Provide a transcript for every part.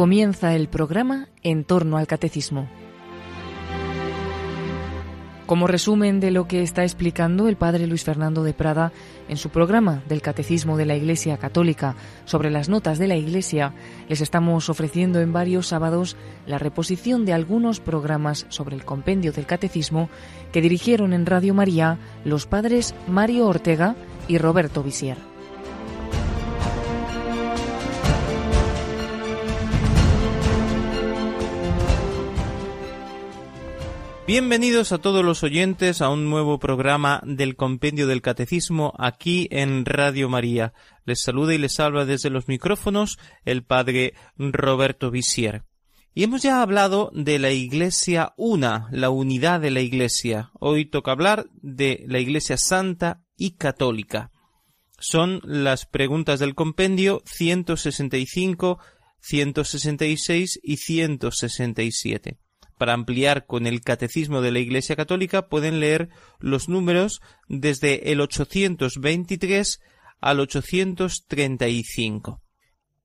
Comienza el programa En torno al Catecismo. Como resumen de lo que está explicando el padre Luis Fernando de Prada en su programa del Catecismo de la Iglesia Católica sobre las notas de la Iglesia, les estamos ofreciendo en varios sábados la reposición de algunos programas sobre el compendio del Catecismo que dirigieron en Radio María los padres Mario Ortega y Roberto Visier. Bienvenidos a todos los oyentes a un nuevo programa del Compendio del Catecismo aquí en Radio María. Les saluda y les habla desde los micrófonos el Padre Roberto Visier. Y hemos ya hablado de la Iglesia una, la unidad de la Iglesia. Hoy toca hablar de la Iglesia Santa y Católica. Son las preguntas del compendio 165, 166 y 167 para ampliar con el Catecismo de la Iglesia Católica pueden leer los números desde el 823 al 835.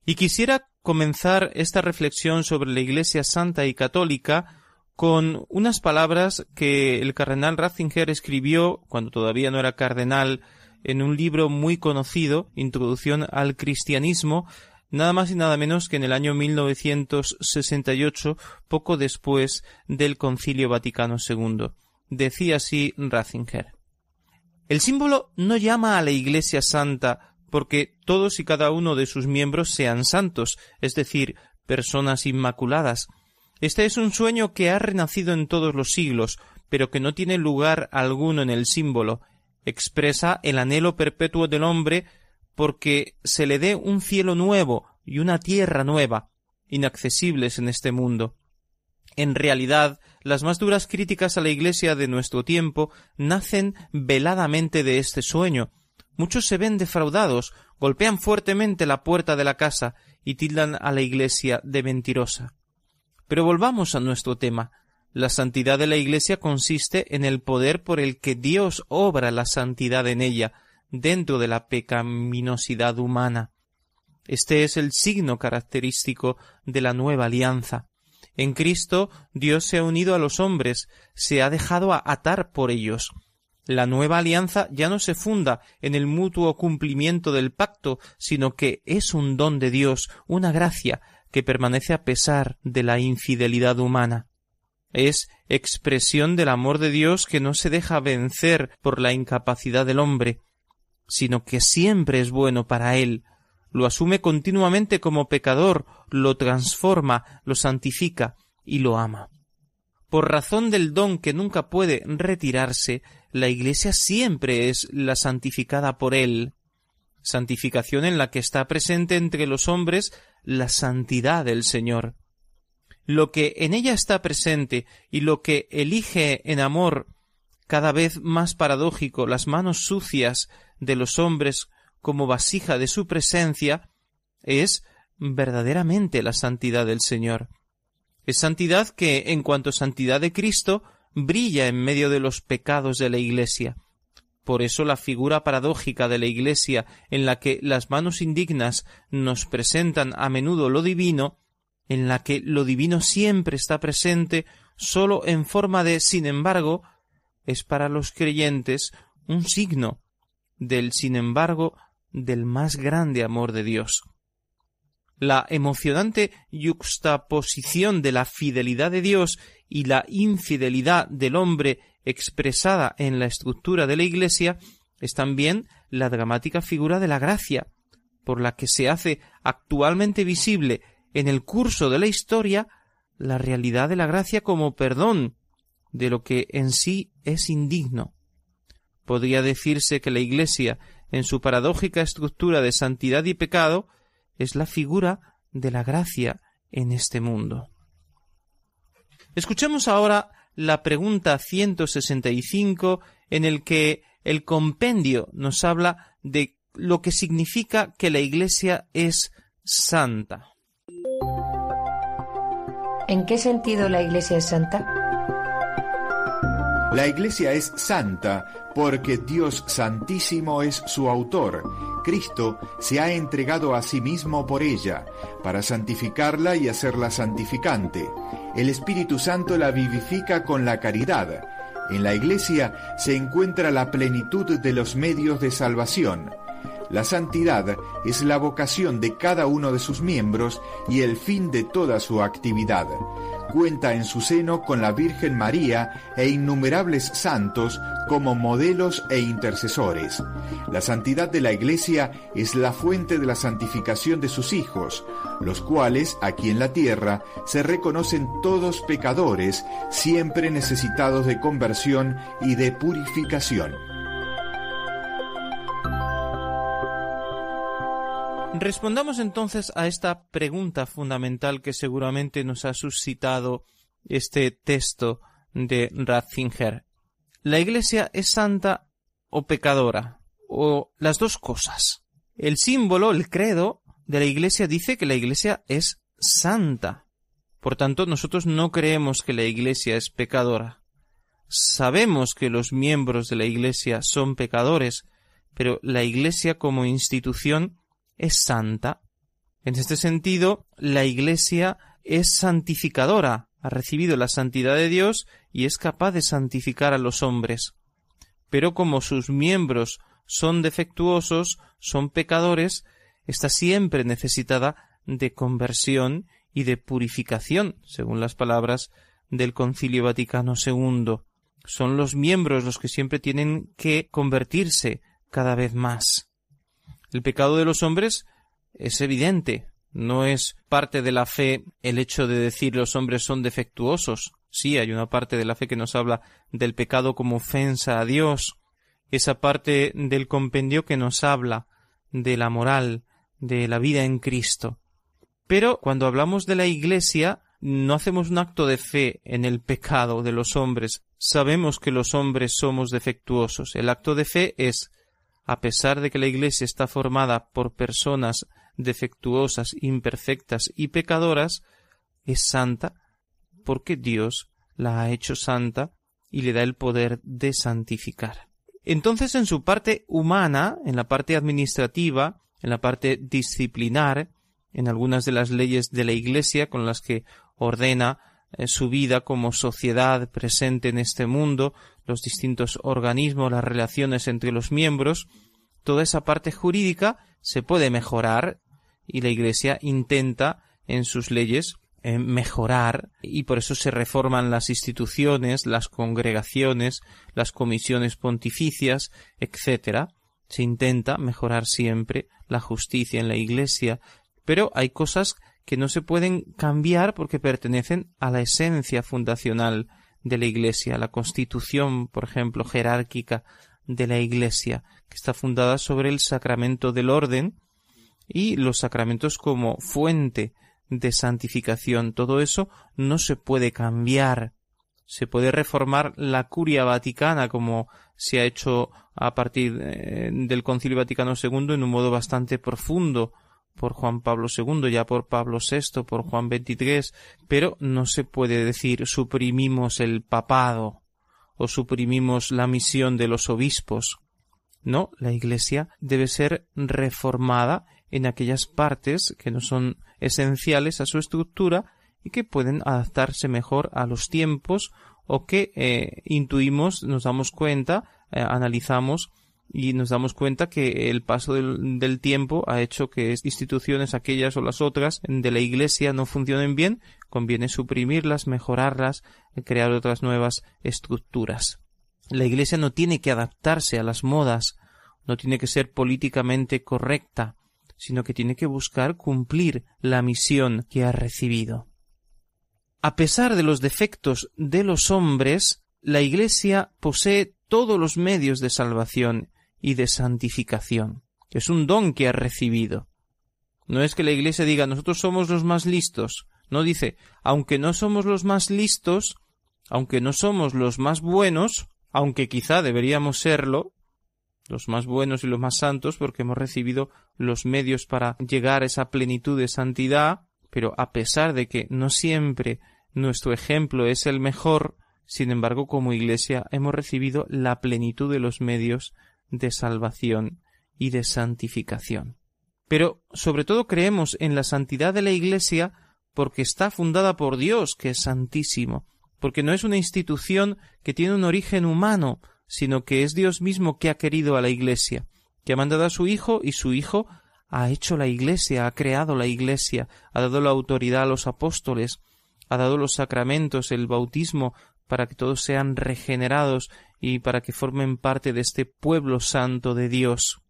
Y quisiera comenzar esta reflexión sobre la Iglesia Santa y Católica con unas palabras que el cardenal Ratzinger escribió cuando todavía no era cardenal en un libro muy conocido, Introducción al Cristianismo, nada más y nada menos que en el año 1968, poco después del Concilio Vaticano II. Decía así Ratzinger. El símbolo no llama a la Iglesia Santa porque todos y cada uno de sus miembros sean santos, es decir, personas inmaculadas. Este es un sueño que ha renacido en todos los siglos, pero que no tiene lugar alguno en el símbolo. Expresa el anhelo perpetuo del hombre porque se le dé un cielo nuevo y una tierra nueva, inaccesibles en este mundo. En realidad, las más duras críticas a la Iglesia de nuestro tiempo nacen veladamente de este sueño. Muchos se ven defraudados, golpean fuertemente la puerta de la casa y tildan a la Iglesia de mentirosa. Pero volvamos a nuestro tema. La santidad de la Iglesia consiste en el poder por el que Dios obra la santidad en ella, dentro de la pecaminosidad humana. Este es el signo característico de la nueva alianza. En Cristo Dios se ha unido a los hombres, se ha dejado atar por ellos. La nueva alianza ya no se funda en el mutuo cumplimiento del pacto, sino que es un don de Dios, una gracia que permanece a pesar de la infidelidad humana. Es expresión del amor de Dios que no se deja vencer por la incapacidad del hombre, sino que siempre es bueno para él, lo asume continuamente como pecador, lo transforma, lo santifica y lo ama. Por razón del don que nunca puede retirarse, la Iglesia siempre es la santificada por él, santificación en la que está presente entre los hombres la santidad del Señor. Lo que en ella está presente y lo que elige en amor cada vez más paradójico las manos sucias de los hombres como vasija de su presencia, es verdaderamente la santidad del Señor. Es santidad que, en cuanto santidad de Cristo, brilla en medio de los pecados de la Iglesia. Por eso la figura paradójica de la Iglesia, en la que las manos indignas nos presentan a menudo lo divino, en la que lo divino siempre está presente, sólo en forma de sin embargo, es para los creyentes un signo del sin embargo del más grande amor de Dios. La emocionante yuxtaposición de la fidelidad de Dios y la infidelidad del hombre expresada en la estructura de la Iglesia es también la dramática figura de la gracia, por la que se hace actualmente visible en el curso de la historia la realidad de la gracia como perdón de lo que en sí es indigno. Podría decirse que la Iglesia, en su paradójica estructura de santidad y pecado, es la figura de la gracia en este mundo. Escuchemos ahora la pregunta 165 en el que el compendio nos habla de lo que significa que la Iglesia es santa. ¿En qué sentido la Iglesia es santa? La Iglesia es santa porque Dios Santísimo es su autor. Cristo se ha entregado a sí mismo por ella, para santificarla y hacerla santificante. El Espíritu Santo la vivifica con la caridad. En la Iglesia se encuentra la plenitud de los medios de salvación. La santidad es la vocación de cada uno de sus miembros y el fin de toda su actividad cuenta en su seno con la Virgen María e innumerables santos como modelos e intercesores. La santidad de la Iglesia es la fuente de la santificación de sus hijos, los cuales, aquí en la tierra, se reconocen todos pecadores, siempre necesitados de conversión y de purificación. Respondamos entonces a esta pregunta fundamental que seguramente nos ha suscitado este texto de Ratzinger. ¿La Iglesia es santa o pecadora? O las dos cosas. El símbolo, el credo de la Iglesia dice que la Iglesia es santa. Por tanto, nosotros no creemos que la Iglesia es pecadora. Sabemos que los miembros de la Iglesia son pecadores, pero la Iglesia como institución es santa. En este sentido, la Iglesia es santificadora, ha recibido la santidad de Dios y es capaz de santificar a los hombres. Pero como sus miembros son defectuosos, son pecadores, está siempre necesitada de conversión y de purificación, según las palabras del Concilio Vaticano II. Son los miembros los que siempre tienen que convertirse cada vez más. El pecado de los hombres es evidente. No es parte de la fe el hecho de decir los hombres son defectuosos. Sí, hay una parte de la fe que nos habla del pecado como ofensa a Dios. Esa parte del compendio que nos habla de la moral, de la vida en Cristo. Pero cuando hablamos de la Iglesia, no hacemos un acto de fe en el pecado de los hombres. Sabemos que los hombres somos defectuosos. El acto de fe es a pesar de que la Iglesia está formada por personas defectuosas, imperfectas y pecadoras, es santa porque Dios la ha hecho santa y le da el poder de santificar. Entonces, en su parte humana, en la parte administrativa, en la parte disciplinar, en algunas de las leyes de la Iglesia con las que ordena su vida como sociedad presente en este mundo, los distintos organismos, las relaciones entre los miembros, toda esa parte jurídica se puede mejorar y la Iglesia intenta en sus leyes eh, mejorar y por eso se reforman las instituciones, las congregaciones, las comisiones pontificias, etc. Se intenta mejorar siempre la justicia en la Iglesia, pero hay cosas que no se pueden cambiar porque pertenecen a la esencia fundacional de la Iglesia, la constitución, por ejemplo, jerárquica de la Iglesia, que está fundada sobre el sacramento del orden y los sacramentos como fuente de santificación. Todo eso no se puede cambiar. Se puede reformar la curia vaticana como se ha hecho a partir eh, del Concilio Vaticano II en un modo bastante profundo por Juan Pablo II, ya por Pablo VI, por Juan XXIII, pero no se puede decir suprimimos el papado o suprimimos la misión de los obispos. No, la Iglesia debe ser reformada en aquellas partes que no son esenciales a su estructura y que pueden adaptarse mejor a los tiempos o que eh, intuimos, nos damos cuenta, eh, analizamos y nos damos cuenta que el paso del, tiempo ha hecho que instituciones aquellas o las otras de la Iglesia no funcionen bien, conviene suprimirlas, mejorarlas, crear otras nuevas estructuras. La Iglesia no tiene que adaptarse a las modas, no tiene que ser políticamente correcta, sino que tiene que buscar cumplir la misión que ha recibido. A pesar de los defectos de los hombres, la Iglesia posee todos los medios de salvación y de santificación. Es un don que ha recibido. No es que la Iglesia diga nosotros somos los más listos. No dice, aunque no somos los más listos, aunque no somos los más buenos, aunque quizá deberíamos serlo, los más buenos y los más santos, porque hemos recibido los medios para llegar a esa plenitud de santidad, pero a pesar de que no siempre nuestro ejemplo es el mejor, sin embargo, como Iglesia hemos recibido la plenitud de los medios de salvación y de santificación. Pero sobre todo creemos en la santidad de la Iglesia porque está fundada por Dios, que es santísimo, porque no es una institución que tiene un origen humano, sino que es Dios mismo que ha querido a la Iglesia, que ha mandado a su Hijo y su Hijo ha hecho la Iglesia, ha creado la Iglesia, ha dado la autoridad a los apóstoles, ha dado los sacramentos, el bautismo, para que todos sean regenerados y para que formen parte de este pueblo santo de Dios.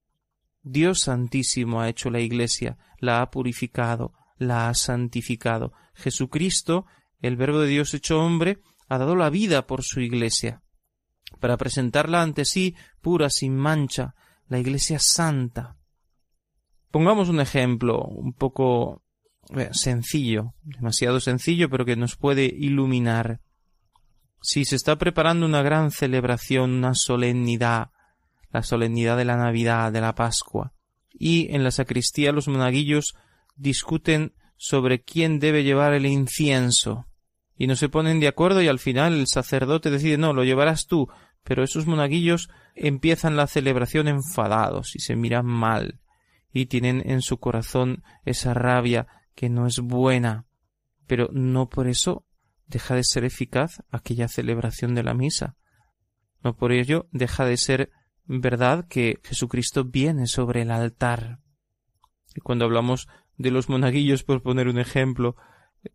Dios Santísimo ha hecho la Iglesia, la ha purificado, la ha santificado. Jesucristo, el Verbo de Dios hecho hombre, ha dado la vida por su Iglesia, para presentarla ante sí pura, sin mancha, la Iglesia santa. Pongamos un ejemplo un poco eh, sencillo, demasiado sencillo, pero que nos puede iluminar. Si se está preparando una gran celebración, una solemnidad, la solemnidad de la Navidad, de la Pascua, y en la sacristía los monaguillos discuten sobre quién debe llevar el incienso, y no se ponen de acuerdo y al final el sacerdote decide no, lo llevarás tú, pero esos monaguillos empiezan la celebración enfadados y se miran mal, y tienen en su corazón esa rabia que no es buena, pero no por eso deja de ser eficaz aquella celebración de la misa. No por ello deja de ser verdad que Jesucristo viene sobre el altar. Y cuando hablamos de los monaguillos, por poner un ejemplo,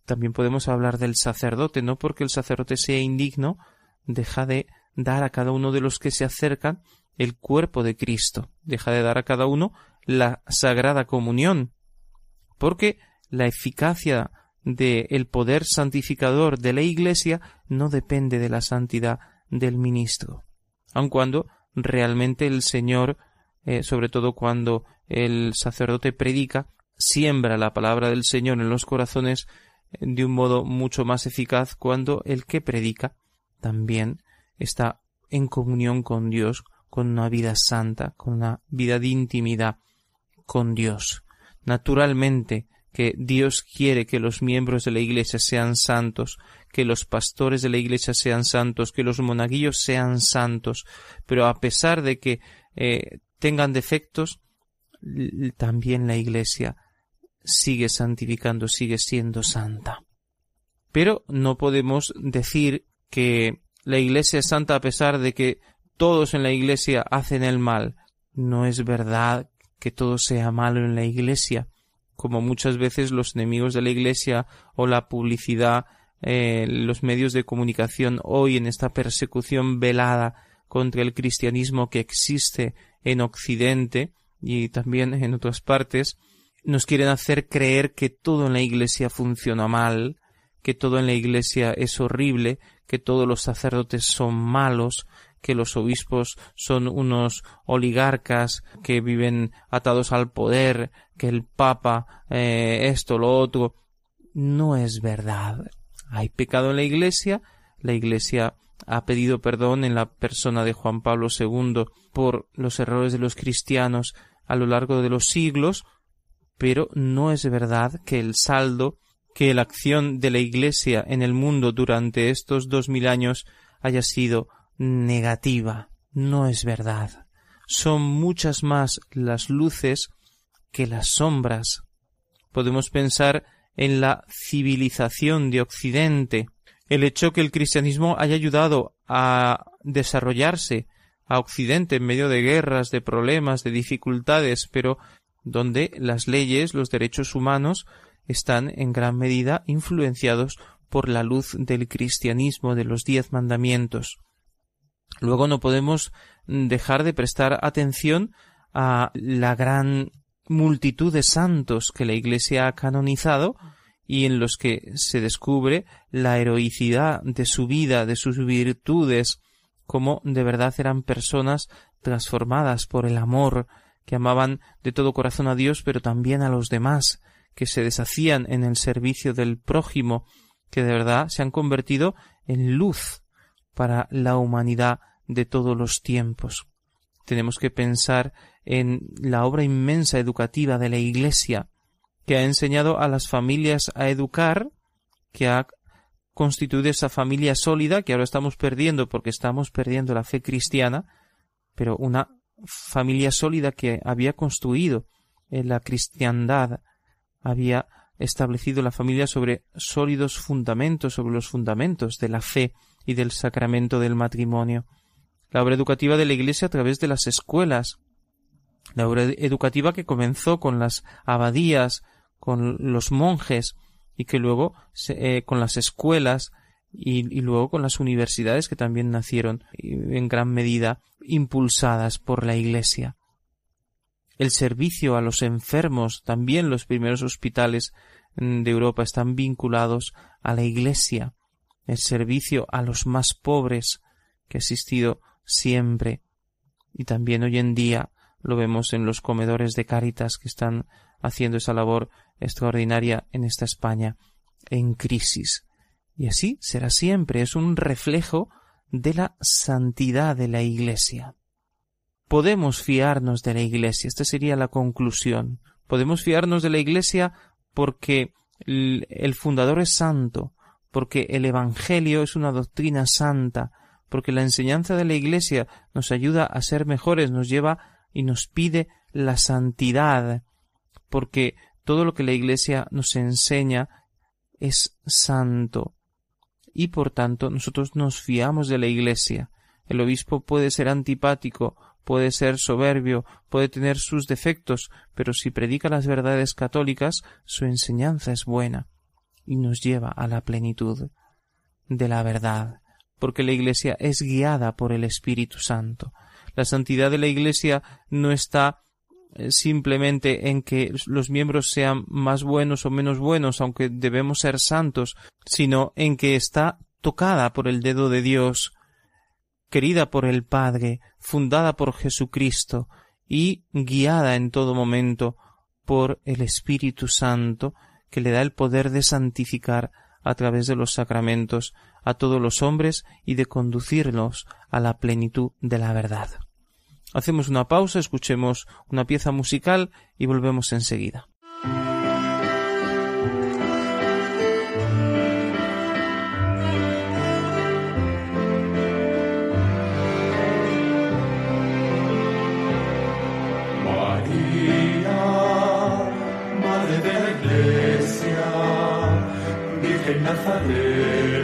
también podemos hablar del sacerdote, no porque el sacerdote sea indigno, deja de dar a cada uno de los que se acercan el cuerpo de Cristo, deja de dar a cada uno la sagrada comunión, porque la eficacia del poder santificador de la Iglesia no depende de la santidad del ministro, aun cuando realmente el Señor, eh, sobre todo cuando el sacerdote predica, siembra la palabra del Señor en los corazones eh, de un modo mucho más eficaz cuando el que predica también está en comunión con Dios, con una vida santa, con una vida de intimidad con Dios. Naturalmente, que Dios quiere que los miembros de la Iglesia sean santos, que los pastores de la Iglesia sean santos, que los monaguillos sean santos, pero a pesar de que eh, tengan defectos, también la Iglesia sigue santificando, sigue siendo santa. Pero no podemos decir que la Iglesia es santa a pesar de que todos en la Iglesia hacen el mal. No es verdad que todo sea malo en la Iglesia como muchas veces los enemigos de la Iglesia o la publicidad, eh, los medios de comunicación hoy en esta persecución velada contra el cristianismo que existe en Occidente y también en otras partes, nos quieren hacer creer que todo en la Iglesia funciona mal, que todo en la Iglesia es horrible, que todos los sacerdotes son malos, que los obispos son unos oligarcas que viven atados al poder, que el Papa eh, esto, lo otro. No es verdad. Hay pecado en la Iglesia, la Iglesia ha pedido perdón en la persona de Juan Pablo II por los errores de los cristianos a lo largo de los siglos, pero no es verdad que el saldo, que la acción de la Iglesia en el mundo durante estos dos mil años haya sido negativa. No es verdad. Son muchas más las luces que las sombras. Podemos pensar en la civilización de Occidente, el hecho que el cristianismo haya ayudado a desarrollarse a Occidente en medio de guerras, de problemas, de dificultades, pero donde las leyes, los derechos humanos están en gran medida influenciados por la luz del cristianismo, de los diez mandamientos. Luego no podemos dejar de prestar atención a la gran multitud de santos que la Iglesia ha canonizado y en los que se descubre la heroicidad de su vida, de sus virtudes, como de verdad eran personas transformadas por el amor, que amaban de todo corazón a Dios, pero también a los demás, que se deshacían en el servicio del prójimo, que de verdad se han convertido en luz para la humanidad de todos los tiempos. Tenemos que pensar en la obra inmensa educativa de la Iglesia, que ha enseñado a las familias a educar, que ha constituido esa familia sólida que ahora estamos perdiendo porque estamos perdiendo la fe cristiana, pero una familia sólida que había construido en la cristiandad, había establecido la familia sobre sólidos fundamentos, sobre los fundamentos de la fe y del sacramento del matrimonio. La obra educativa de la Iglesia a través de las escuelas, la obra educativa que comenzó con las abadías, con los monjes y que luego eh, con las escuelas y, luego con las universidades que también nacieron en gran medida impulsadas por la Iglesia. El servicio a los enfermos, también los primeros hospitales mm, de Europa están vinculados a la Iglesia. El servicio a los más pobres que ha existido siempre y también hoy en día lo vemos en los comedores de Cáritas que están haciendo esa labor extraordinaria en esta España en crisis. Y así será siempre, es un reflejo de la santidad de la Iglesia. Podemos fiarnos de la Iglesia, esta sería la conclusión. Podemos fiarnos de la Iglesia porque el fundador es santo, porque el Evangelio es una doctrina santa, porque la enseñanza de la Iglesia nos ayuda a ser mejores, nos lleva y nos pide la santidad, porque todo lo que la Iglesia nos enseña es santo. Y por tanto nosotros nos fiamos de la Iglesia. El obispo puede ser antipático, puede ser soberbio, puede tener sus defectos, pero si predica las verdades católicas, su enseñanza es buena y nos lleva a la plenitud de la verdad, porque la Iglesia es guiada por el Espíritu Santo. La santidad de la Iglesia no está eh, simplemente en que los miembros sean más buenos o menos buenos, aunque debemos ser santos, sino en que está tocada por el dedo de Dios, querida por el Padre, fundada por Jesucristo y guiada en todo momento por el Espíritu Santo, que le da el poder de santificar a través de los sacramentos a todos los hombres y de conducirlos a la plenitud de la verdad. Hacemos una pausa, escuchemos una pieza musical y volvemos enseguida. Virgen Nazarena,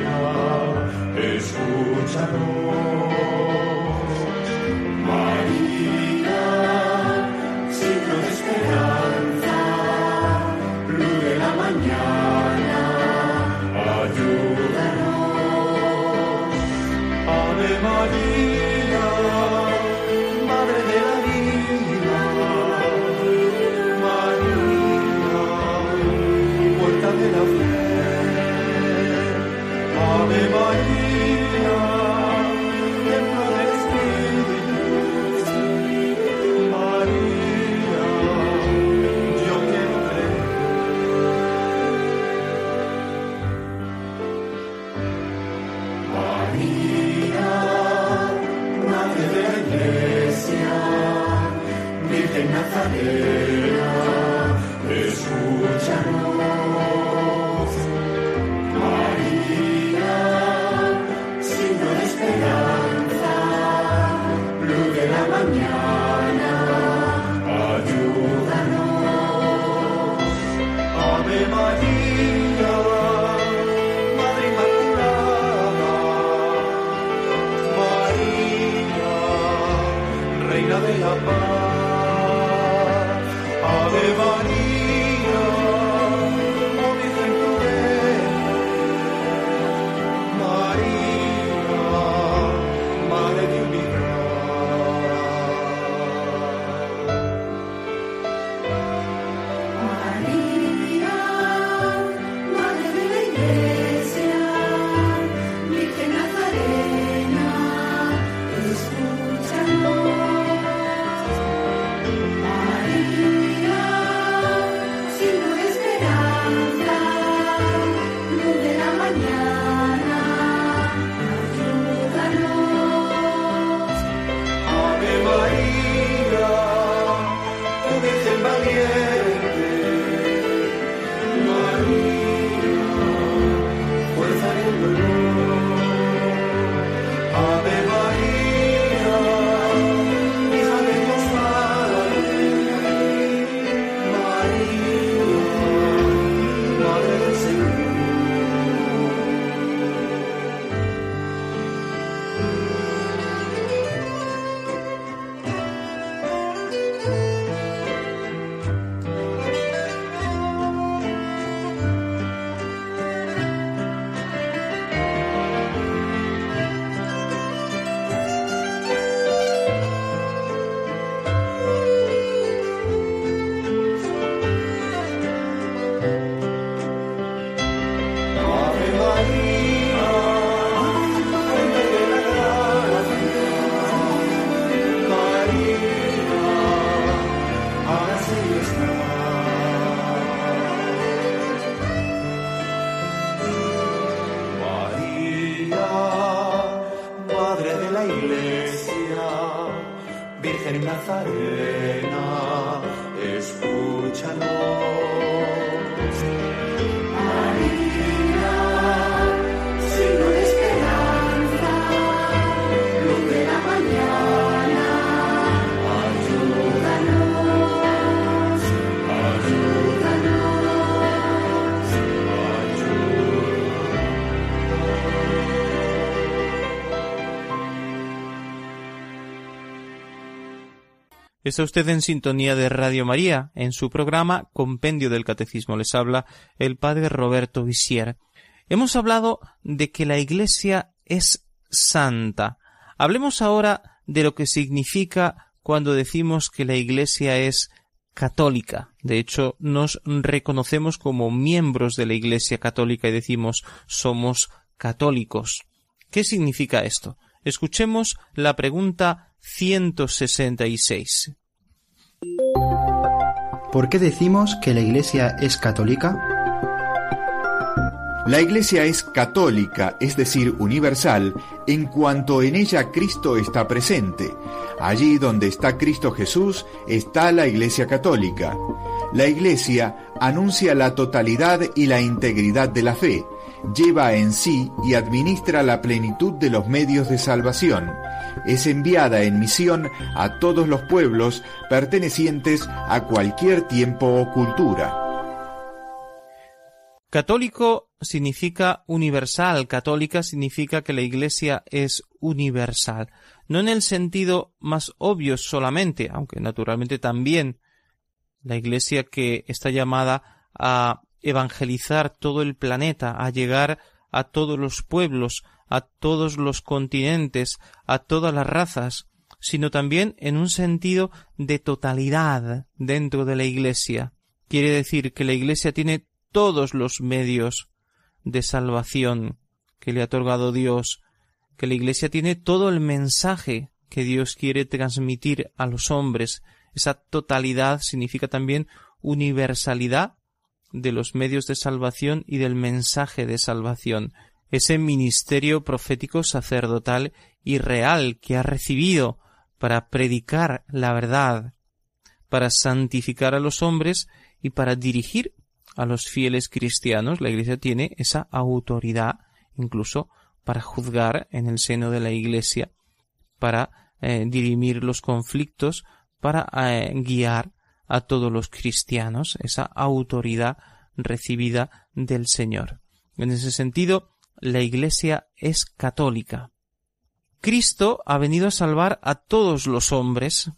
Está usted en sintonía de Radio María, en su programa Compendio del Catecismo. Les habla el padre Roberto Visier. Hemos hablado de que la Iglesia es santa. Hablemos ahora de lo que significa cuando decimos que la Iglesia es católica. De hecho, nos reconocemos como miembros de la Iglesia católica y decimos somos católicos. ¿Qué significa esto? Escuchemos la pregunta 166. ¿Por qué decimos que la Iglesia es católica? La Iglesia es católica, es decir, universal, en cuanto en ella Cristo está presente. Allí donde está Cristo Jesús está la Iglesia católica. La Iglesia anuncia la totalidad y la integridad de la fe, lleva en sí y administra la plenitud de los medios de salvación. Es enviada en misión a todos los pueblos pertenecientes a cualquier tiempo o cultura. Católico significa universal, católica significa que la Iglesia es universal, no en el sentido más obvio solamente, aunque naturalmente también la Iglesia que está llamada a evangelizar todo el planeta, a llegar a todos los pueblos, a todos los continentes, a todas las razas, sino también en un sentido de totalidad dentro de la Iglesia. Quiere decir que la Iglesia tiene todos los medios de salvación que le ha otorgado Dios, que la Iglesia tiene todo el mensaje que Dios quiere transmitir a los hombres. Esa totalidad significa también universalidad de los medios de salvación y del mensaje de salvación, ese ministerio profético sacerdotal y real que ha recibido para predicar la verdad, para santificar a los hombres y para dirigir a los fieles cristianos. La Iglesia tiene esa autoridad incluso para juzgar en el seno de la Iglesia, para eh, dirimir los conflictos, para eh, guiar a todos los cristianos, esa autoridad recibida del Señor. En ese sentido, la Iglesia es católica. Cristo ha venido a salvar a todos los hombres,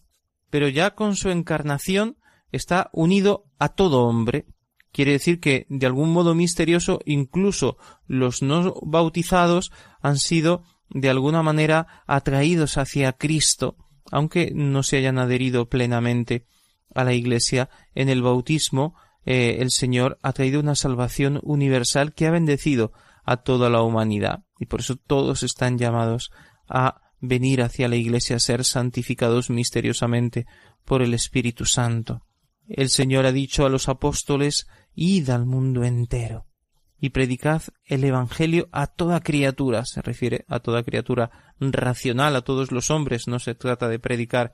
pero ya con su encarnación está unido a todo hombre. Quiere decir que, de algún modo misterioso, incluso los no bautizados han sido, de alguna manera, atraídos hacia Cristo, aunque no se hayan adherido plenamente a la Iglesia en el bautismo, eh, el Señor ha traído una salvación universal que ha bendecido a toda la humanidad y por eso todos están llamados a venir hacia la Iglesia a ser santificados misteriosamente por el Espíritu Santo. El Señor ha dicho a los apóstoles Id al mundo entero y predicad el Evangelio a toda criatura, se refiere a toda criatura racional, a todos los hombres, no se trata de predicar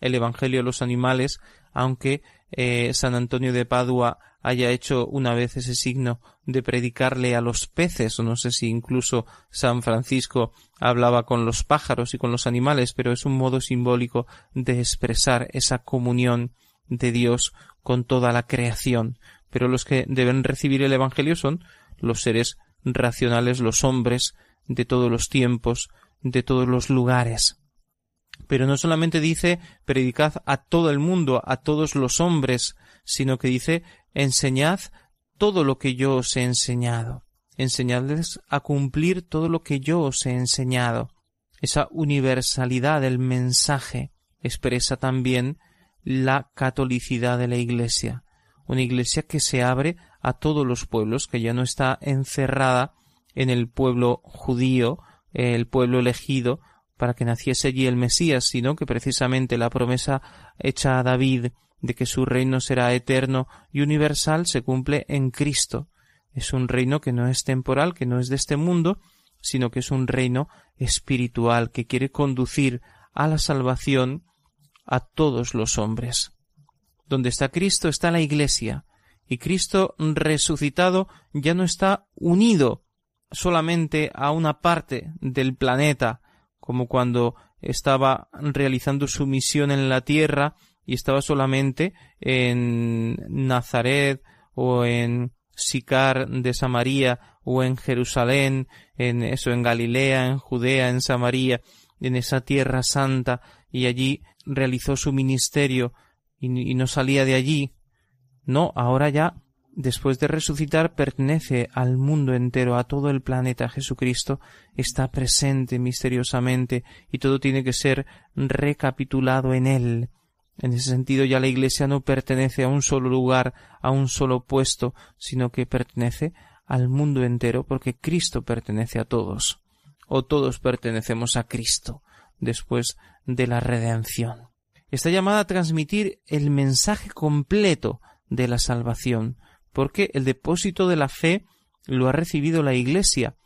el Evangelio a los animales, aunque eh, San Antonio de Padua haya hecho una vez ese signo de predicarle a los peces, o no sé si incluso San Francisco hablaba con los pájaros y con los animales, pero es un modo simbólico de expresar esa comunión de Dios con toda la creación. Pero los que deben recibir el Evangelio son los seres racionales, los hombres de todos los tiempos, de todos los lugares. Pero no solamente dice predicad a todo el mundo, a todos los hombres, sino que dice enseñad todo lo que yo os he enseñado. Enseñadles a cumplir todo lo que yo os he enseñado. Esa universalidad del mensaje expresa también la catolicidad de la Iglesia, una Iglesia que se abre a todos los pueblos, que ya no está encerrada en el pueblo judío, el pueblo elegido, para que naciese allí el Mesías, sino que precisamente la promesa hecha a David de que su reino será eterno y universal se cumple en Cristo. Es un reino que no es temporal, que no es de este mundo, sino que es un reino espiritual que quiere conducir a la salvación a todos los hombres. Donde está Cristo está la Iglesia, y Cristo resucitado ya no está unido solamente a una parte del planeta, como cuando estaba realizando su misión en la tierra y estaba solamente en Nazaret o en Sicar de Samaria o en Jerusalén, en eso, en Galilea, en Judea, en Samaria, en esa tierra santa, y allí realizó su ministerio y, y no salía de allí. No, ahora ya, después de resucitar, pertenece al mundo entero, a todo el planeta. Jesucristo está presente misteriosamente y todo tiene que ser recapitulado en él. En ese sentido ya la Iglesia no pertenece a un solo lugar, a un solo puesto, sino que pertenece al mundo entero porque Cristo pertenece a todos, o todos pertenecemos a Cristo después de la redención. Está llamada a transmitir el mensaje completo de la salvación, porque el depósito de la fe lo ha recibido la Iglesia.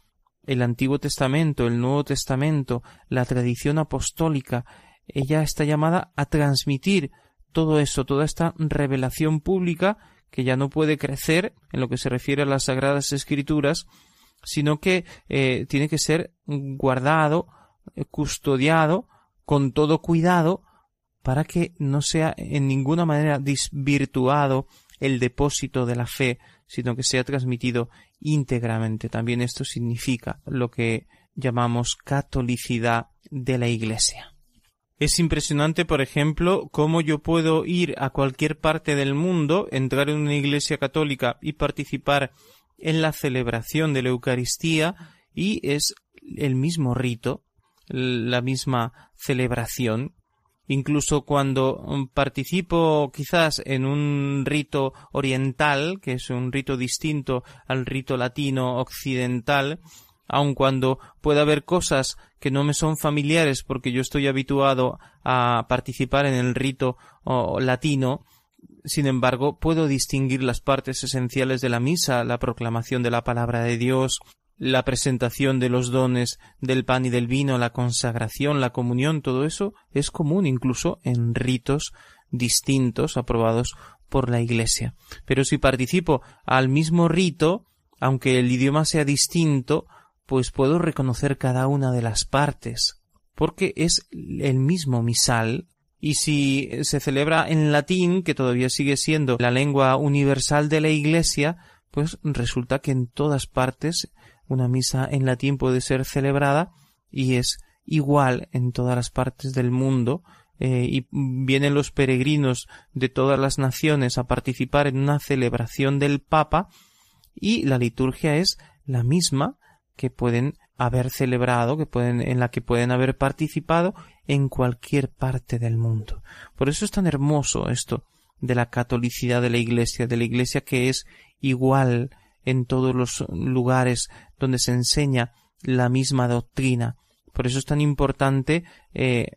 El Antiguo Testamento, el Nuevo Testamento, la tradición apostólica, ella está llamada a transmitir todo eso, toda esta revelación pública que ya no puede crecer en lo que se refiere a las Sagradas Escrituras, sino que eh, tiene que ser guardado, eh, custodiado, con todo cuidado, para que no sea en ninguna manera desvirtuado el depósito de la fe, sino que sea transmitido íntegramente. También esto significa lo que llamamos catolicidad de la Iglesia. Es impresionante, por ejemplo, cómo yo puedo ir a cualquier parte del mundo, entrar en una iglesia católica y participar en la celebración de la Eucaristía y es el mismo rito, la misma celebración. Incluso cuando participo quizás en un rito oriental, que es un rito distinto al rito latino occidental, aun cuando pueda haber cosas que no me son familiares porque yo estoy habituado a participar en el rito latino, sin embargo, puedo distinguir las partes esenciales de la misa, la proclamación de la palabra de Dios, la presentación de los dones del pan y del vino, la consagración, la comunión, todo eso es común incluso en ritos distintos aprobados por la Iglesia. Pero si participo al mismo rito, aunque el idioma sea distinto, pues puedo reconocer cada una de las partes, porque es el mismo misal, y si se celebra en latín, que todavía sigue siendo la lengua universal de la Iglesia, pues resulta que en todas partes una misa en latín puede ser celebrada y es igual en todas las partes del mundo. Eh, y vienen los peregrinos de todas las naciones a participar en una celebración del Papa y la liturgia es la misma que pueden haber celebrado, que pueden, en la que pueden haber participado en cualquier parte del mundo. Por eso es tan hermoso esto de la catolicidad de la Iglesia, de la Iglesia que es igual en todos los lugares donde se enseña la misma doctrina. Por eso es tan importante eh,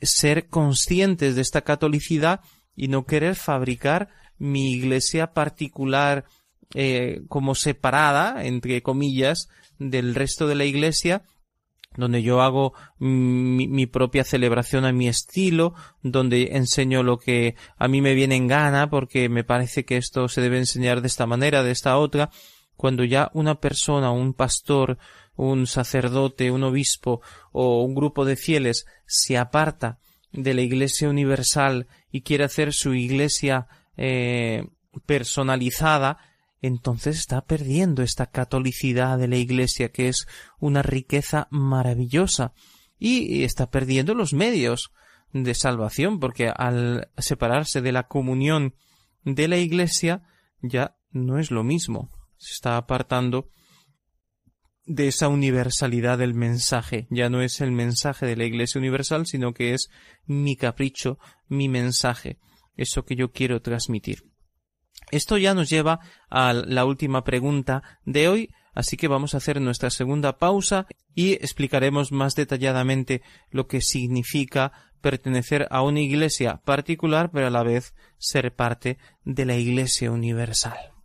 ser conscientes de esta catolicidad y no querer fabricar mi iglesia particular eh, como separada, entre comillas, del resto de la iglesia, donde yo hago mi, propia celebración a mi estilo, donde enseño lo que a mí me viene en gana, porque me parece que esto se debe enseñar de esta manera, de esta otra, cuando ya una persona, un pastor, un sacerdote, un obispo o un grupo de fieles se aparta de la Iglesia universal y quiere hacer su Iglesia eh, personalizada, entonces está perdiendo esta catolicidad de la Iglesia, que es una riqueza maravillosa, y está perdiendo los medios de salvación, porque al separarse de la comunión de la Iglesia ya no es lo mismo, se está apartando de esa universalidad del mensaje. Ya no es el mensaje de la Iglesia Universal, sino que es mi capricho, mi mensaje, eso que yo quiero transmitir. Esto ya nos lleva a la última pregunta de hoy, así que vamos a hacer nuestra segunda pausa y explicaremos más detalladamente lo que significa pertenecer a una iglesia particular pero a la vez ser parte de la iglesia universal.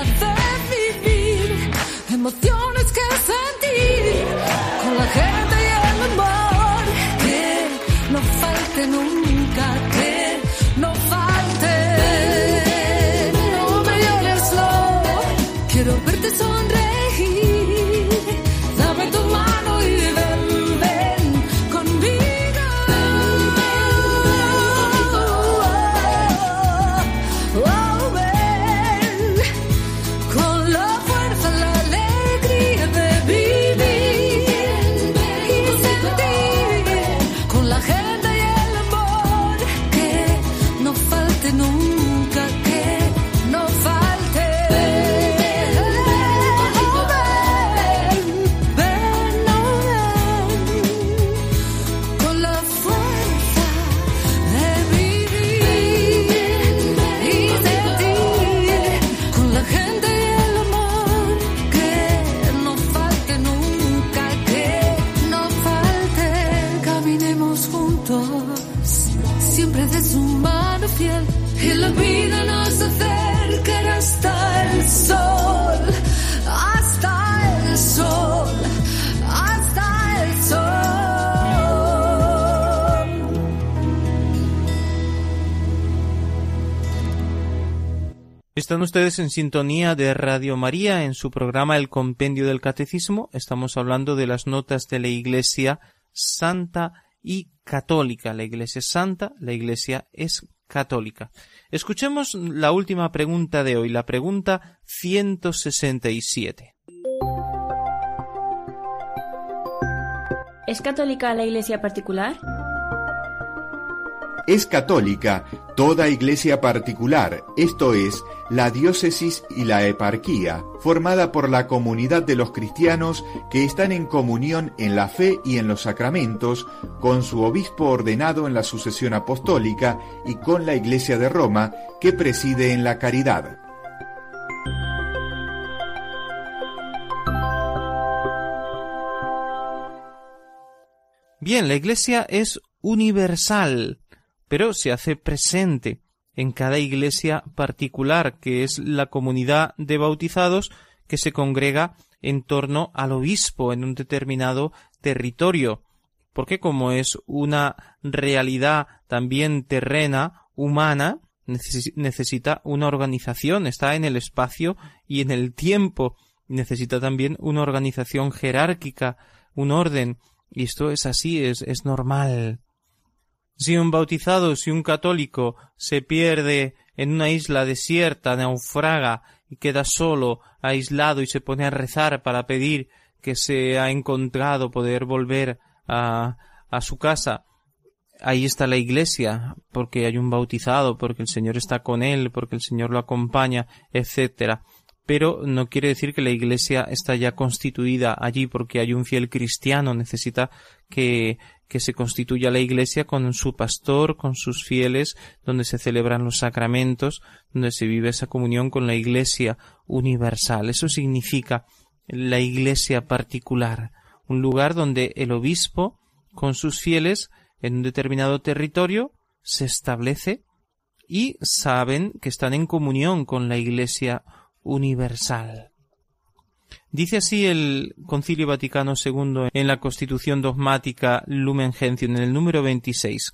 another. Ustedes en sintonía de Radio María en su programa El Compendio del Catecismo. Estamos hablando de las notas de la Iglesia Santa y Católica. La Iglesia es Santa, la Iglesia es Católica. Escuchemos la última pregunta de hoy, la pregunta 167. ¿Es católica la iglesia particular? Es católica toda iglesia particular, esto es, la diócesis y la eparquía, formada por la comunidad de los cristianos que están en comunión en la fe y en los sacramentos, con su obispo ordenado en la sucesión apostólica y con la Iglesia de Roma, que preside en la caridad. Bien, la Iglesia es universal, pero se hace presente en cada iglesia particular, que es la comunidad de bautizados que se congrega en torno al obispo en un determinado territorio, porque como es una realidad también terrena, humana, necesita una organización, está en el espacio y en el tiempo, necesita también una organización jerárquica, un orden, y esto es así, es, es normal. Si un bautizado, si un católico se pierde en una isla desierta, naufraga y queda solo, aislado y se pone a rezar para pedir que se ha encontrado poder volver a, a su casa, ahí está la iglesia, porque hay un bautizado, porque el Señor está con él, porque el Señor lo acompaña, etcétera. Pero no quiere decir que la iglesia está ya constituida allí porque hay un fiel cristiano, necesita que, que se constituya la iglesia con su pastor, con sus fieles, donde se celebran los sacramentos, donde se vive esa comunión con la iglesia universal. Eso significa la iglesia particular, un lugar donde el obispo, con sus fieles, en un determinado territorio, se establece y saben que están en comunión con la Iglesia universal. Dice así el Concilio Vaticano II en la Constitución dogmática Lumen Gentium en el número 26.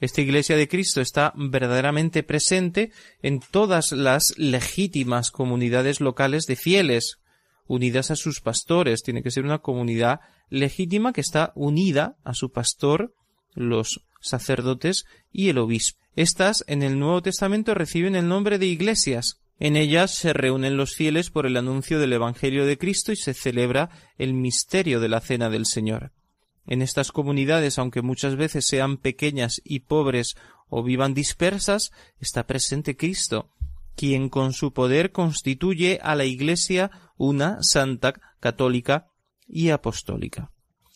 Esta Iglesia de Cristo está verdaderamente presente en todas las legítimas comunidades locales de fieles, unidas a sus pastores. Tiene que ser una comunidad legítima que está unida a su pastor los sacerdotes y el obispo. Estas en el Nuevo Testamento reciben el nombre de iglesias. En ellas se reúnen los fieles por el anuncio del Evangelio de Cristo y se celebra el misterio de la Cena del Señor. En estas comunidades, aunque muchas veces sean pequeñas y pobres o vivan dispersas, está presente Cristo, quien con su poder constituye a la Iglesia una santa, católica y apostólica.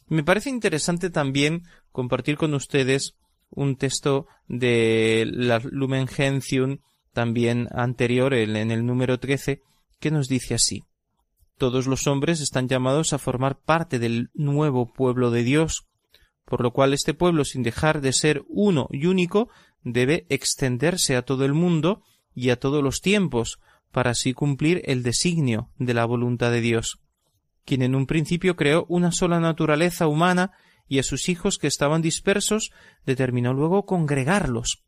Me parece interesante también compartir con ustedes un texto de la Lumen Gentium también anterior, en el número 13, que nos dice así. Todos los hombres están llamados a formar parte del nuevo pueblo de Dios, por lo cual este pueblo, sin dejar de ser uno y único, debe extenderse a todo el mundo y a todos los tiempos, para así cumplir el designio de la voluntad de Dios quien en un principio creó una sola naturaleza humana y a sus hijos que estaban dispersos determinó luego congregarlos.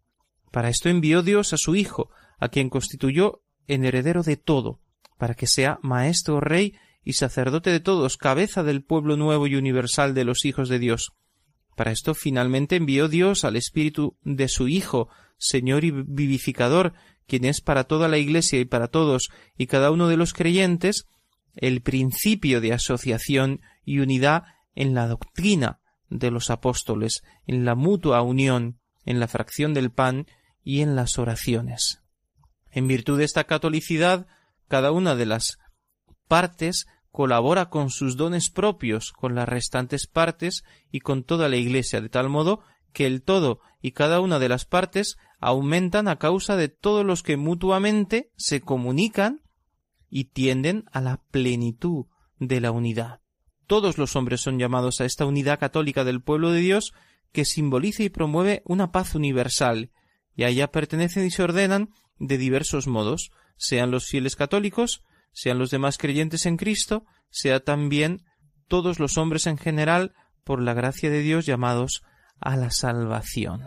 Para esto envió Dios a su Hijo, a quien constituyó en heredero de todo, para que sea maestro, rey y sacerdote de todos, cabeza del pueblo nuevo y universal de los hijos de Dios. Para esto finalmente envió Dios al Espíritu de su Hijo, Señor y vivificador, quien es para toda la Iglesia y para todos y cada uno de los creyentes, el principio de asociación y unidad en la doctrina de los apóstoles, en la mutua unión, en la fracción del pan y en las oraciones. En virtud de esta catolicidad, cada una de las partes colabora con sus dones propios, con las restantes partes y con toda la Iglesia, de tal modo que el todo y cada una de las partes aumentan a causa de todos los que mutuamente se comunican y tienden a la plenitud de la unidad. Todos los hombres son llamados a esta unidad católica del pueblo de Dios que simboliza y promueve una paz universal, y a ella pertenecen y se ordenan de diversos modos, sean los fieles católicos, sean los demás creyentes en Cristo, sea también todos los hombres en general, por la gracia de Dios llamados a la salvación.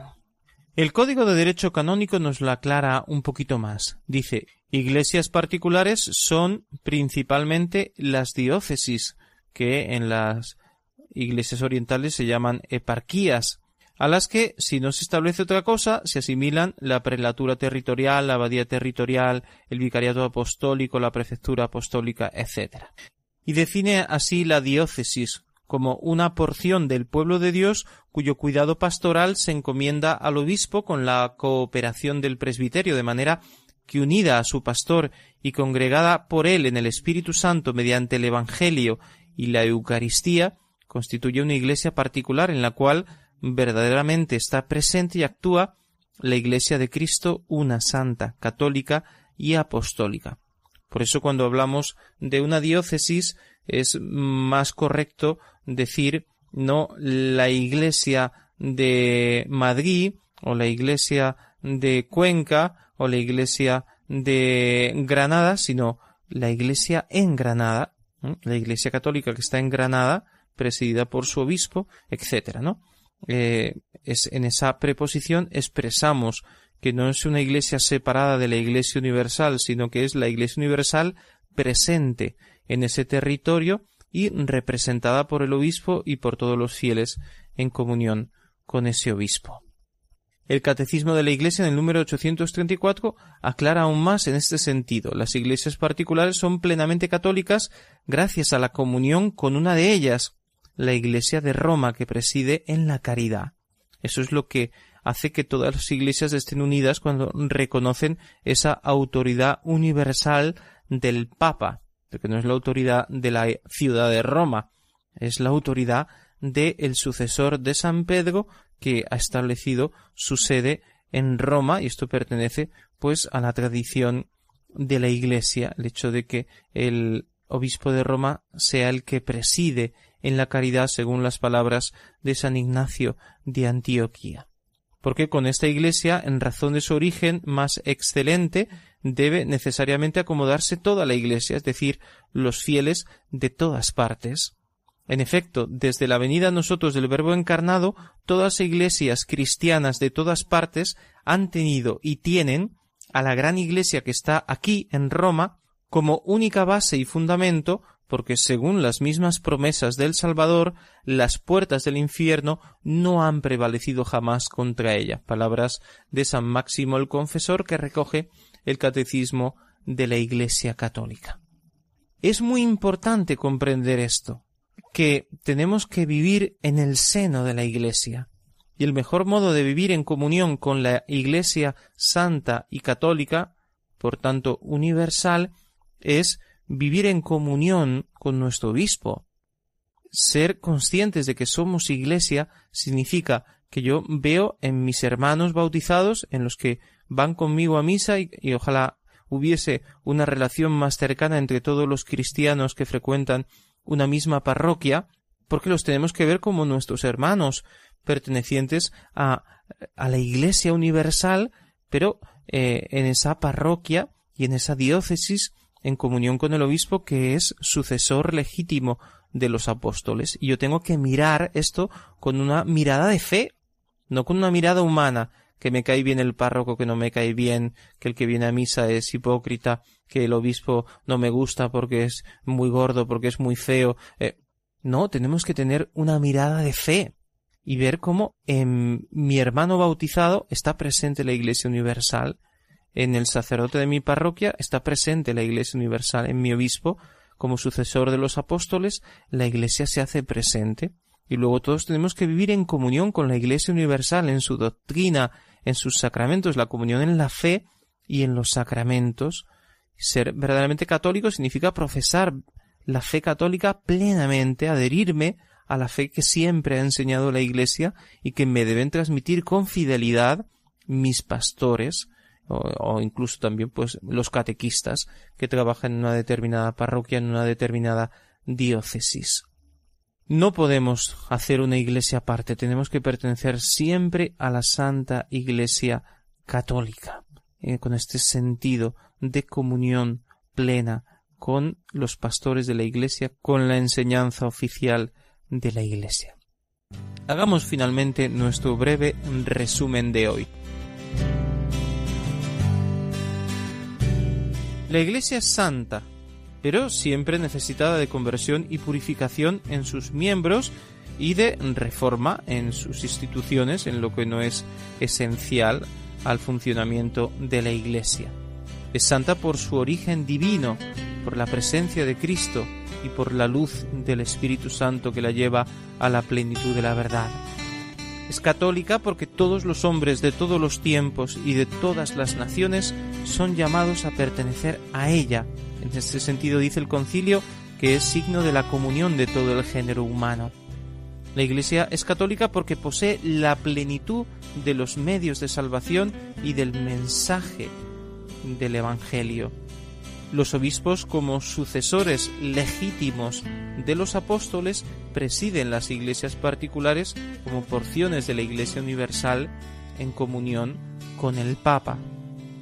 El Código de Derecho Canónico nos lo aclara un poquito más. Dice, iglesias particulares son principalmente las diócesis, que en las iglesias orientales se llaman eparquías, a las que, si no se establece otra cosa, se asimilan la prelatura territorial, la abadía territorial, el vicariato apostólico, la prefectura apostólica, etc. Y define así la diócesis como una porción del pueblo de Dios cuyo cuidado pastoral se encomienda al obispo con la cooperación del presbiterio, de manera que unida a su pastor y congregada por él en el Espíritu Santo mediante el Evangelio y la Eucaristía, constituye una iglesia particular en la cual verdaderamente está presente y actúa la Iglesia de Cristo, una santa, católica y apostólica. Por eso cuando hablamos de una diócesis es más correcto decir no la iglesia de Madrid o la iglesia de Cuenca o la iglesia de Granada, sino la iglesia en Granada, la iglesia católica que está en Granada, presidida por su obispo, etcétera, ¿no? Eh, es, en esa preposición expresamos que no es una iglesia separada de la iglesia universal, sino que es la iglesia universal presente en ese territorio y representada por el obispo y por todos los fieles en comunión con ese obispo. El Catecismo de la Iglesia en el número 834 aclara aún más en este sentido. Las iglesias particulares son plenamente católicas gracias a la comunión con una de ellas, la Iglesia de Roma, que preside en la caridad. Eso es lo que hace que todas las iglesias estén unidas cuando reconocen esa autoridad universal del Papa, porque no es la autoridad de la ciudad de Roma, es la autoridad del sucesor de San Pedro que ha establecido su sede en Roma y esto pertenece pues a la tradición de la Iglesia, el hecho de que el obispo de Roma sea el que preside en la caridad según las palabras de San Ignacio de Antioquía. Porque con esta Iglesia, en razón de su origen más excelente, debe necesariamente acomodarse toda la Iglesia, es decir, los fieles de todas partes. En efecto, desde la venida a nosotros del Verbo encarnado, todas iglesias cristianas de todas partes han tenido y tienen a la gran iglesia que está aquí en Roma como única base y fundamento, porque según las mismas promesas del Salvador, las puertas del infierno no han prevalecido jamás contra ella. Palabras de San Máximo el Confesor que recoge el Catecismo de la Iglesia Católica. Es muy importante comprender esto que tenemos que vivir en el seno de la Iglesia. Y el mejor modo de vivir en comunión con la Iglesia santa y católica, por tanto universal, es vivir en comunión con nuestro obispo. Ser conscientes de que somos Iglesia significa que yo veo en mis hermanos bautizados, en los que van conmigo a misa y, ojalá hubiese una relación más cercana entre todos los cristianos que frecuentan una misma parroquia, porque los tenemos que ver como nuestros hermanos, pertenecientes a, a la Iglesia Universal, pero eh, en esa parroquia y en esa diócesis en comunión con el obispo que es sucesor legítimo de los apóstoles. Y yo tengo que mirar esto con una mirada de fe, no con una mirada humana, que me cae bien el párroco, que no me cae bien, que el que viene a misa es hipócrita, que el obispo no me gusta porque es muy gordo, porque es muy feo. Eh, no, tenemos que tener una mirada de fe y ver cómo en mi hermano bautizado está presente la Iglesia Universal, en el sacerdote de mi parroquia está presente la Iglesia Universal, en mi obispo, como sucesor de los apóstoles, la Iglesia se hace presente. Y luego todos tenemos que vivir en comunión con la Iglesia Universal, en su doctrina, en sus sacramentos, la comunión en la fe y en los sacramentos. Ser verdaderamente católico significa profesar la fe católica plenamente, adherirme a la fe que siempre ha enseñado la Iglesia y que me deben transmitir con fidelidad mis pastores o, incluso también pues los catequistas que trabajan en una determinada parroquia, en una determinada diócesis. No podemos hacer una iglesia aparte, tenemos que pertenecer siempre a la Santa Iglesia Católica, eh, con este sentido de comunión plena con los pastores de la Iglesia, con la enseñanza oficial de la Iglesia. Hagamos finalmente nuestro breve resumen de hoy. La Iglesia es santa, pero siempre necesitada de conversión y purificación en sus miembros y de reforma en sus instituciones, en lo que no es esencial al funcionamiento de la Iglesia. Es santa por su origen divino, por la presencia de Cristo y por la luz del Espíritu Santo que la lleva a la plenitud de la verdad. Es católica porque todos los hombres de todos los tiempos y de todas las naciones son llamados a pertenecer a ella en este sentido dice el concilio que es signo de la comunión de todo el género humano. La Iglesia es católica porque posee la plenitud de los medios de salvación y del mensaje del Evangelio. Los obispos, como sucesores legítimos de los apóstoles, presiden las iglesias particulares como porciones de la Iglesia Universal en comunión con el Papa.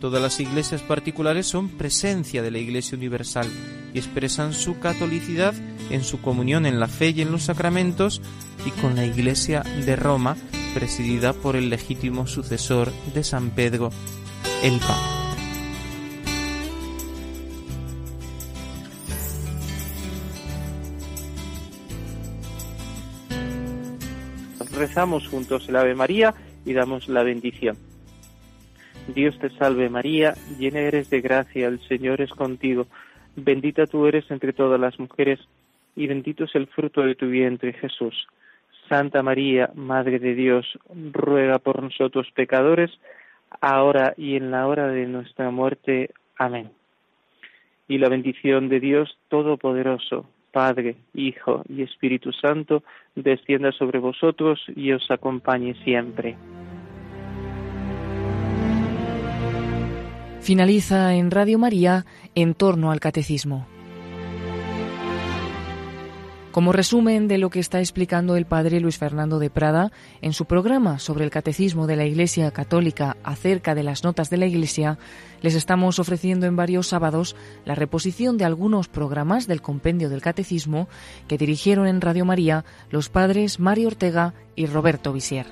Todas las iglesias particulares son presencia de la Iglesia Universal y expresan su catolicidad en su comunión en la fe y en los sacramentos y con la Iglesia de Roma, presidida por el legítimo sucesor de San Pedro, el Papa. Rezamos juntos el Ave María y damos la bendición. Dios te salve María, llena eres de gracia, el Señor es contigo, bendita tú eres entre todas las mujeres, y bendito es el fruto de tu vientre Jesús. Santa María, Madre de Dios, ruega por nosotros pecadores, ahora y en la hora de nuestra muerte. Amén. Y la bendición de Dios Todopoderoso, Padre, Hijo y Espíritu Santo, descienda sobre vosotros y os acompañe siempre. Finaliza en Radio María en torno al catecismo. Como resumen de lo que está explicando el padre Luis Fernando de Prada en su programa sobre el catecismo de la Iglesia Católica acerca de las notas de la Iglesia, les estamos ofreciendo en varios sábados la reposición de algunos programas del compendio del catecismo que dirigieron en Radio María los padres Mario Ortega y Roberto Visier.